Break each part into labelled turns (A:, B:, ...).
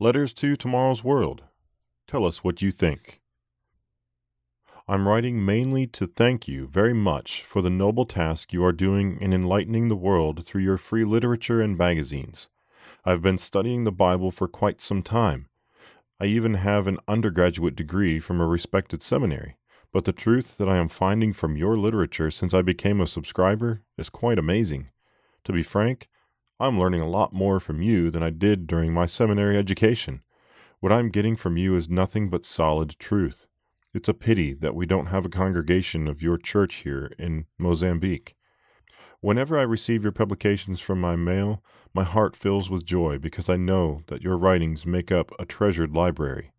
A: Letters to Tomorrow's World. Tell us what you think. I'm writing mainly to thank you very much for the noble task you are doing in enlightening the world through your free literature and magazines. I've been studying the Bible for quite some time. I even have an undergraduate degree from a respected seminary, but the truth that I am finding from your literature since I became a subscriber is quite amazing. To be frank, I'm learning a lot more from you than I did during my seminary education. What I'm getting from you is nothing but solid truth. It's a pity that we don't have a congregation of your church here in Mozambique. Whenever I receive your publications from my mail, my heart fills with joy because I know that your writings make up a treasured library.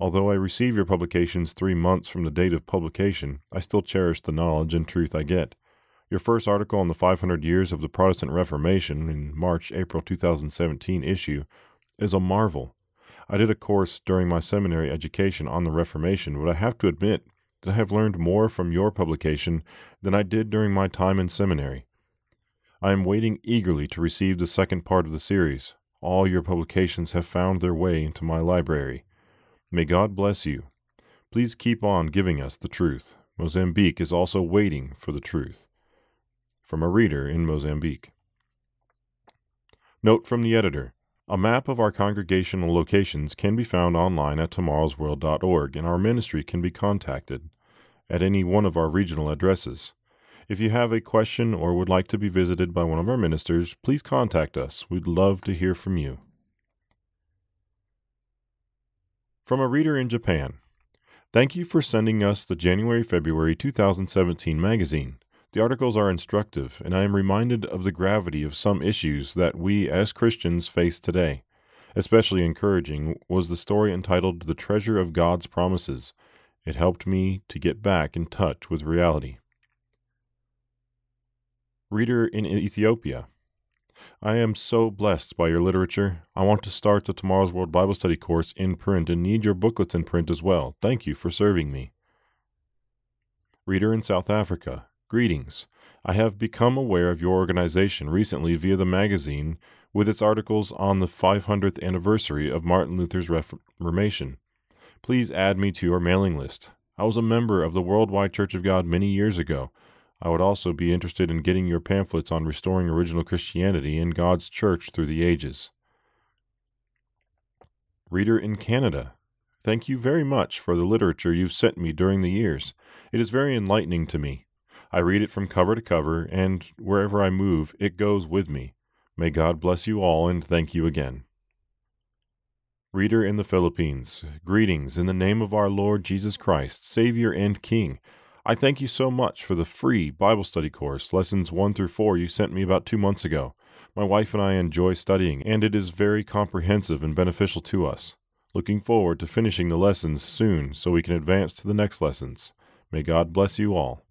A: Although I receive your publications three months from the date of publication, I still cherish the knowledge and truth I get. Your first article on the 500 years of the Protestant Reformation in March April 2017 issue is a marvel. I did a course during my seminary education on the Reformation, but I have to admit that I have learned more from your publication than I did during my time in seminary. I am waiting eagerly to receive the second part of the series. All your publications have found their way into my library. May God bless you. Please keep on giving us the truth. Mozambique is also waiting for the truth. From a reader in Mozambique. Note from the editor a map of our congregational locations can be found online at tomorrowsworld.org, and our ministry can be contacted at any one of our regional addresses. If you have a question or would like to be visited by one of our ministers, please contact us. We'd love to hear from you. From a reader in Japan Thank you for sending us the January February 2017 magazine. The articles are instructive, and I am reminded of the gravity of some issues that we as Christians face today. Especially encouraging was the story entitled The Treasure of God's Promises. It helped me to get back in touch with reality. Reader in Ethiopia. I am so blessed by your literature. I want to start the Tomorrow's World Bible Study course in print and need your booklets in print as well. Thank you for serving me. Reader in South Africa. Greetings. I have become aware of your organization recently via the magazine with its articles on the 500th anniversary of Martin Luther's Reformation. Please add me to your mailing list. I was a member of the Worldwide Church of God many years ago. I would also be interested in getting your pamphlets on restoring original Christianity in God's church through the ages. Reader in Canada, thank you very much for the literature you've sent me during the years. It is very enlightening to me. I read it from cover to cover, and wherever I move, it goes with me. May God bless you all, and thank you again. Reader in the Philippines, greetings in the name of our Lord Jesus Christ, Savior and King. I thank you so much for the free Bible study course, lessons 1 through 4, you sent me about two months ago. My wife and I enjoy studying, and it is very comprehensive and beneficial to us. Looking forward to finishing the lessons soon so we can advance to the next lessons. May God bless you all.